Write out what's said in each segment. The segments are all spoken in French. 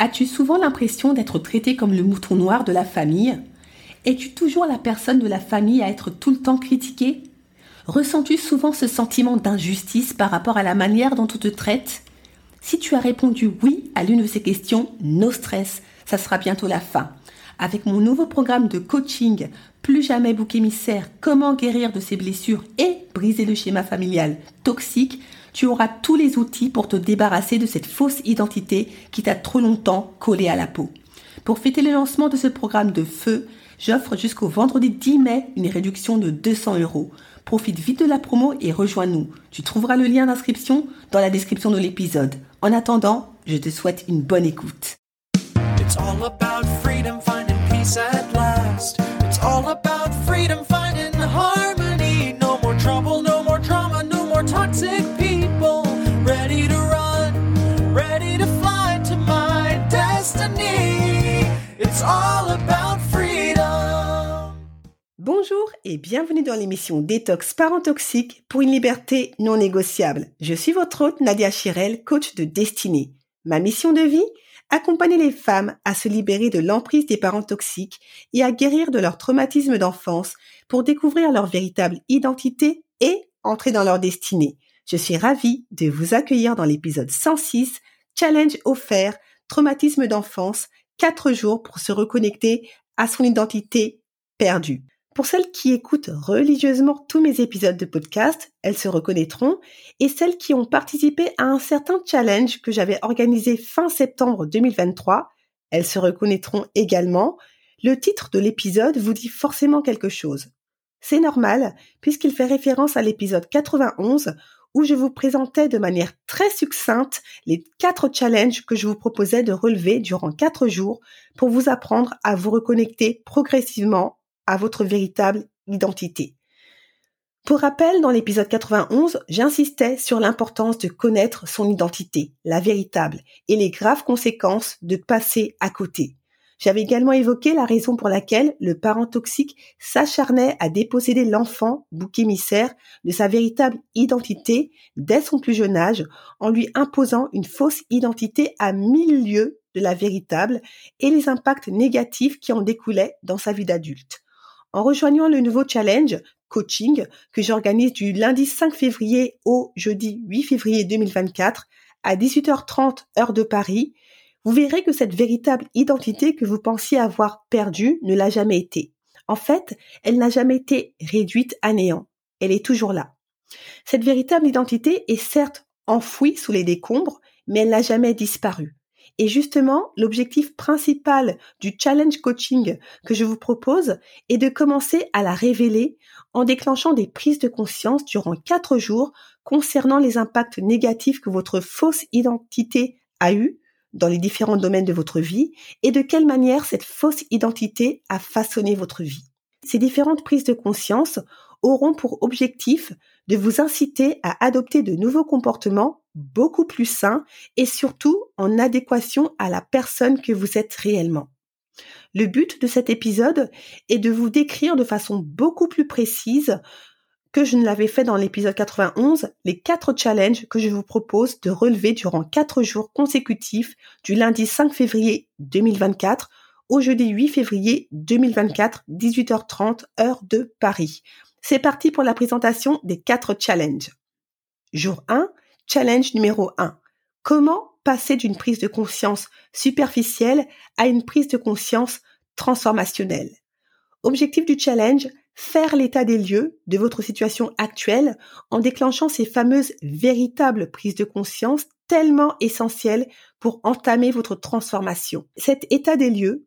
As-tu souvent l'impression d'être traité comme le mouton noir de la famille? Es-tu toujours la personne de la famille à être tout le temps critiquée? Ressens-tu souvent ce sentiment d'injustice par rapport à la manière dont on te traite? Si tu as répondu oui à l'une de ces questions, no stress, ça sera bientôt la fin. Avec mon nouveau programme de coaching Plus jamais bouc émissaire, comment guérir de ses blessures et briser le schéma familial toxique, tu auras tous les outils pour te débarrasser de cette fausse identité qui t'a trop longtemps collé à la peau. Pour fêter le lancement de ce programme de feu, j'offre jusqu'au vendredi 10 mai une réduction de 200 euros. Profite vite de la promo et rejoins-nous. Tu trouveras le lien d'inscription dans la description de l'épisode. En attendant, je te souhaite une bonne écoute. Bonjour et bienvenue dans l'émission Détox Parents Toxiques pour une liberté non négociable. Je suis votre hôte Nadia Chirel, coach de destinée. Ma mission de vie? Accompagner les femmes à se libérer de l'emprise des parents toxiques et à guérir de leur traumatisme d'enfance pour découvrir leur véritable identité et entrer dans leur destinée. Je suis ravie de vous accueillir dans l'épisode 106, Challenge offert, traumatisme d'enfance, 4 jours pour se reconnecter à son identité perdue. Pour celles qui écoutent religieusement tous mes épisodes de podcast, elles se reconnaîtront, et celles qui ont participé à un certain challenge que j'avais organisé fin septembre 2023, elles se reconnaîtront également. Le titre de l'épisode vous dit forcément quelque chose. C'est normal, puisqu'il fait référence à l'épisode 91 où je vous présentais de manière très succincte les quatre challenges que je vous proposais de relever durant quatre jours pour vous apprendre à vous reconnecter progressivement à votre véritable identité. Pour rappel, dans l'épisode 91, j'insistais sur l'importance de connaître son identité, la véritable, et les graves conséquences de passer à côté. J'avais également évoqué la raison pour laquelle le parent toxique s'acharnait à déposséder l'enfant, bouc émissaire, de sa véritable identité dès son plus jeune âge, en lui imposant une fausse identité à mille lieues de la véritable et les impacts négatifs qui en découlaient dans sa vie d'adulte. En rejoignant le nouveau challenge coaching que j'organise du lundi 5 février au jeudi 8 février 2024 à 18h30 heure de Paris, vous verrez que cette véritable identité que vous pensiez avoir perdue ne l'a jamais été. En fait, elle n'a jamais été réduite à néant. Elle est toujours là. Cette véritable identité est certes enfouie sous les décombres, mais elle n'a jamais disparu. Et justement, l'objectif principal du challenge coaching que je vous propose est de commencer à la révéler en déclenchant des prises de conscience durant quatre jours concernant les impacts négatifs que votre fausse identité a eu dans les différents domaines de votre vie et de quelle manière cette fausse identité a façonné votre vie. Ces différentes prises de conscience auront pour objectif de vous inciter à adopter de nouveaux comportements beaucoup plus sains et surtout en adéquation à la personne que vous êtes réellement. Le but de cet épisode est de vous décrire de façon beaucoup plus précise que je ne l'avais fait dans l'épisode 91, les quatre challenges que je vous propose de relever durant quatre jours consécutifs du lundi 5 février 2024 au jeudi 8 février 2024, 18h30 heure de Paris. C'est parti pour la présentation des quatre challenges. Jour 1, challenge numéro 1. Comment passer d'une prise de conscience superficielle à une prise de conscience transformationnelle? Objectif du challenge, faire l'état des lieux de votre situation actuelle en déclenchant ces fameuses véritables prises de conscience tellement essentielles pour entamer votre transformation. Cet état des lieux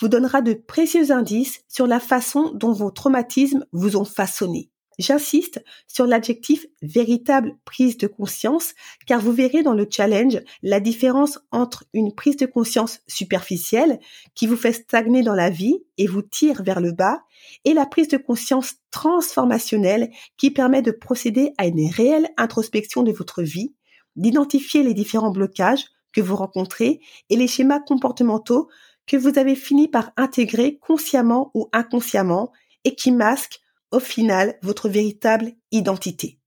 vous donnera de précieux indices sur la façon dont vos traumatismes vous ont façonné. J'insiste sur l'adjectif véritable prise de conscience car vous verrez dans le challenge la différence entre une prise de conscience superficielle qui vous fait stagner dans la vie et vous tire vers le bas et la prise de conscience transformationnelle qui permet de procéder à une réelle introspection de votre vie, d'identifier les différents blocages que vous rencontrez et les schémas comportementaux que vous avez fini par intégrer consciemment ou inconsciemment et qui masquent au final votre véritable identité.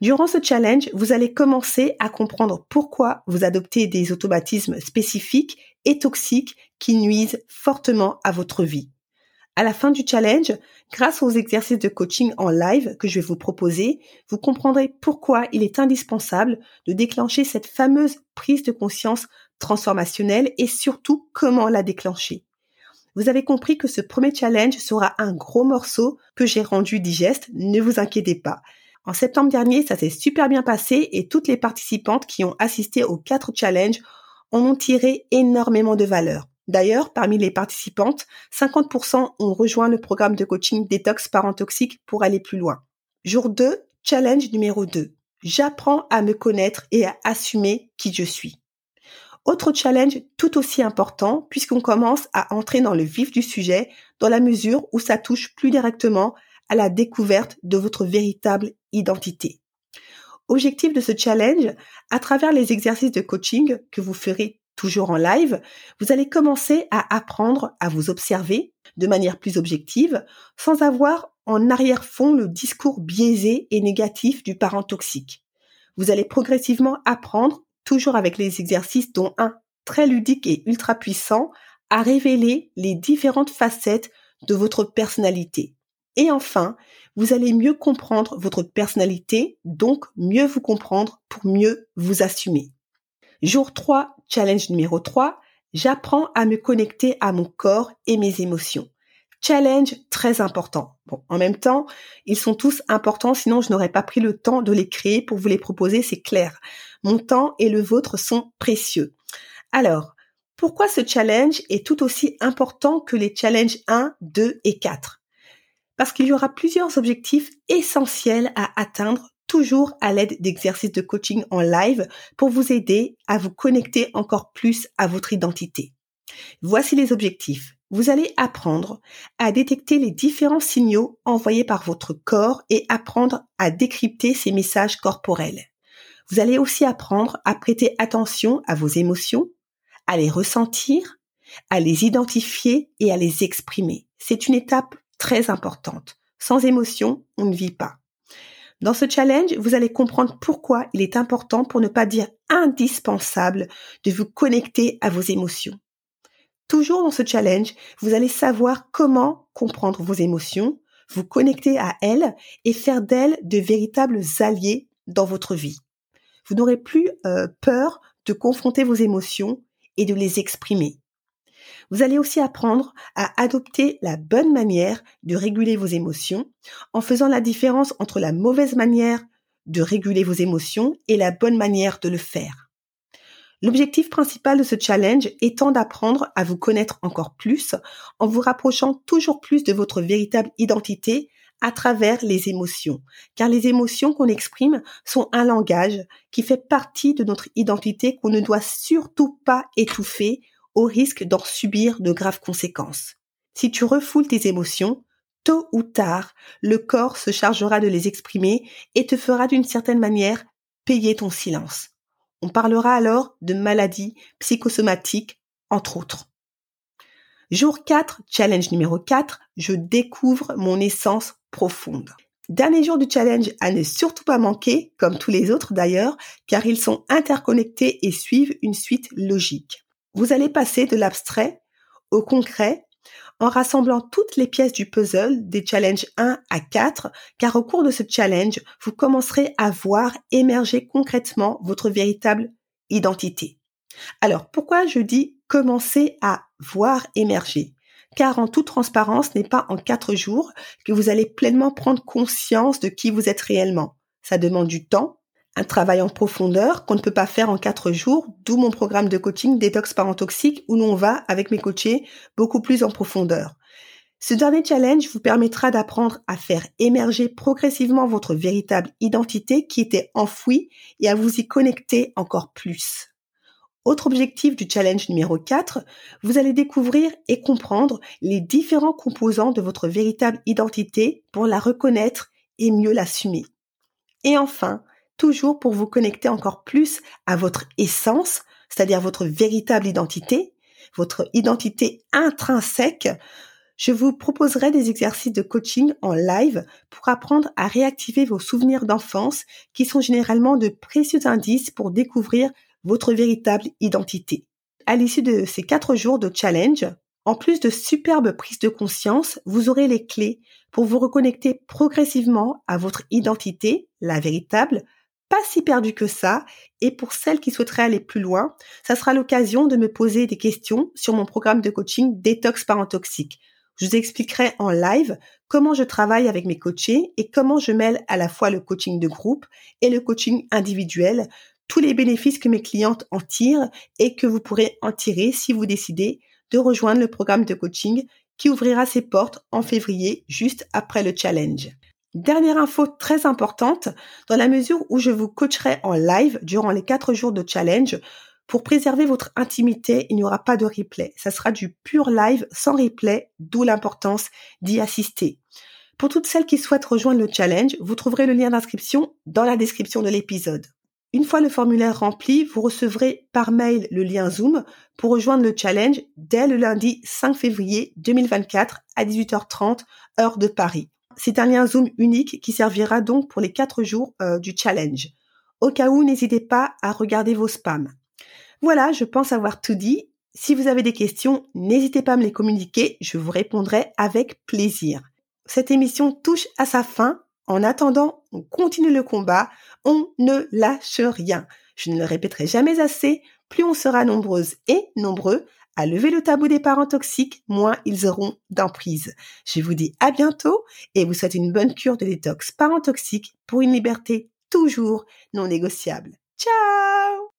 Durant ce challenge, vous allez commencer à comprendre pourquoi vous adoptez des automatismes spécifiques et toxiques qui nuisent fortement à votre vie. À la fin du challenge, grâce aux exercices de coaching en live que je vais vous proposer, vous comprendrez pourquoi il est indispensable de déclencher cette fameuse prise de conscience transformationnelle et surtout comment la déclencher. Vous avez compris que ce premier challenge sera un gros morceau que j'ai rendu digeste, ne vous inquiétez pas. En septembre dernier, ça s'est super bien passé et toutes les participantes qui ont assisté aux quatre challenges en ont tiré énormément de valeur. D'ailleurs, parmi les participantes, 50% ont rejoint le programme de coaching Détox Parents Toxiques pour aller plus loin. Jour 2, challenge numéro 2. J'apprends à me connaître et à assumer qui je suis. Autre challenge tout aussi important puisqu'on commence à entrer dans le vif du sujet dans la mesure où ça touche plus directement à la découverte de votre véritable identité. Objectif de ce challenge, à travers les exercices de coaching que vous ferez toujours en live, vous allez commencer à apprendre à vous observer de manière plus objective sans avoir en arrière-fond le discours biaisé et négatif du parent toxique. Vous allez progressivement apprendre, toujours avec les exercices dont un très ludique et ultra puissant, à révéler les différentes facettes de votre personnalité. Et enfin, vous allez mieux comprendre votre personnalité, donc mieux vous comprendre pour mieux vous assumer. Jour 3, challenge numéro 3, j'apprends à me connecter à mon corps et mes émotions. Challenge très important. Bon, en même temps, ils sont tous importants, sinon je n'aurais pas pris le temps de les créer pour vous les proposer, c'est clair. Mon temps et le vôtre sont précieux. Alors, pourquoi ce challenge est tout aussi important que les challenges 1, 2 et 4 parce qu'il y aura plusieurs objectifs essentiels à atteindre toujours à l'aide d'exercices de coaching en live pour vous aider à vous connecter encore plus à votre identité. Voici les objectifs. Vous allez apprendre à détecter les différents signaux envoyés par votre corps et apprendre à décrypter ces messages corporels. Vous allez aussi apprendre à prêter attention à vos émotions, à les ressentir, à les identifier et à les exprimer. C'est une étape très importante. Sans émotion, on ne vit pas. Dans ce challenge, vous allez comprendre pourquoi il est important, pour ne pas dire indispensable, de vous connecter à vos émotions. Toujours dans ce challenge, vous allez savoir comment comprendre vos émotions, vous connecter à elles et faire d'elles de véritables alliés dans votre vie. Vous n'aurez plus euh, peur de confronter vos émotions et de les exprimer. Vous allez aussi apprendre à adopter la bonne manière de réguler vos émotions en faisant la différence entre la mauvaise manière de réguler vos émotions et la bonne manière de le faire. L'objectif principal de ce challenge étant d'apprendre à vous connaître encore plus en vous rapprochant toujours plus de votre véritable identité à travers les émotions. Car les émotions qu'on exprime sont un langage qui fait partie de notre identité qu'on ne doit surtout pas étouffer au risque d'en subir de graves conséquences. Si tu refoules tes émotions, tôt ou tard, le corps se chargera de les exprimer et te fera d'une certaine manière payer ton silence. On parlera alors de maladies psychosomatiques, entre autres. Jour 4, challenge numéro 4, je découvre mon essence profonde. Dernier jour du challenge à ne surtout pas manquer, comme tous les autres d'ailleurs, car ils sont interconnectés et suivent une suite logique. Vous allez passer de l'abstrait au concret en rassemblant toutes les pièces du puzzle des challenges 1 à 4, car au cours de ce challenge, vous commencerez à voir émerger concrètement votre véritable identité. Alors, pourquoi je dis commencer à voir émerger? Car en toute transparence, ce n'est pas en quatre jours que vous allez pleinement prendre conscience de qui vous êtes réellement. Ça demande du temps, un travail en profondeur qu'on ne peut pas faire en quatre jours, d'où mon programme de coaching Détox Parent Toxique où l'on va, avec mes coachés, beaucoup plus en profondeur. Ce dernier challenge vous permettra d'apprendre à faire émerger progressivement votre véritable identité qui était enfouie et à vous y connecter encore plus. Autre objectif du challenge numéro 4, vous allez découvrir et comprendre les différents composants de votre véritable identité pour la reconnaître et mieux l'assumer. Et enfin, toujours pour vous connecter encore plus à votre essence, c'est-à-dire votre véritable identité, votre identité intrinsèque, je vous proposerai des exercices de coaching en live pour apprendre à réactiver vos souvenirs d'enfance qui sont généralement de précieux indices pour découvrir votre véritable identité. à l'issue de ces quatre jours de challenge, en plus de superbes prises de conscience, vous aurez les clés pour vous reconnecter progressivement à votre identité, la véritable, pas si perdue que ça, et pour celles qui souhaiteraient aller plus loin, ça sera l'occasion de me poser des questions sur mon programme de coaching Détox Parent Toxique. Je vous expliquerai en live comment je travaille avec mes coachés et comment je mêle à la fois le coaching de groupe et le coaching individuel, tous les bénéfices que mes clientes en tirent et que vous pourrez en tirer si vous décidez de rejoindre le programme de coaching qui ouvrira ses portes en février juste après le challenge. Dernière info très importante, dans la mesure où je vous coacherai en live durant les 4 jours de challenge, pour préserver votre intimité, il n'y aura pas de replay. Ça sera du pur live sans replay, d'où l'importance d'y assister. Pour toutes celles qui souhaitent rejoindre le challenge, vous trouverez le lien d'inscription dans la description de l'épisode. Une fois le formulaire rempli, vous recevrez par mail le lien Zoom pour rejoindre le challenge dès le lundi 5 février 2024 à 18h30 heure de Paris. C'est un lien Zoom unique qui servira donc pour les 4 jours euh, du challenge. Au cas où, n'hésitez pas à regarder vos spams. Voilà, je pense avoir tout dit. Si vous avez des questions, n'hésitez pas à me les communiquer, je vous répondrai avec plaisir. Cette émission touche à sa fin. En attendant, on continue le combat on ne lâche rien. Je ne le répéterai jamais assez, plus on sera nombreuses et nombreux à lever le tabou des parents toxiques, moins ils auront d'emprise. Je vous dis à bientôt et vous souhaite une bonne cure de détox parents toxiques pour une liberté toujours non négociable. Ciao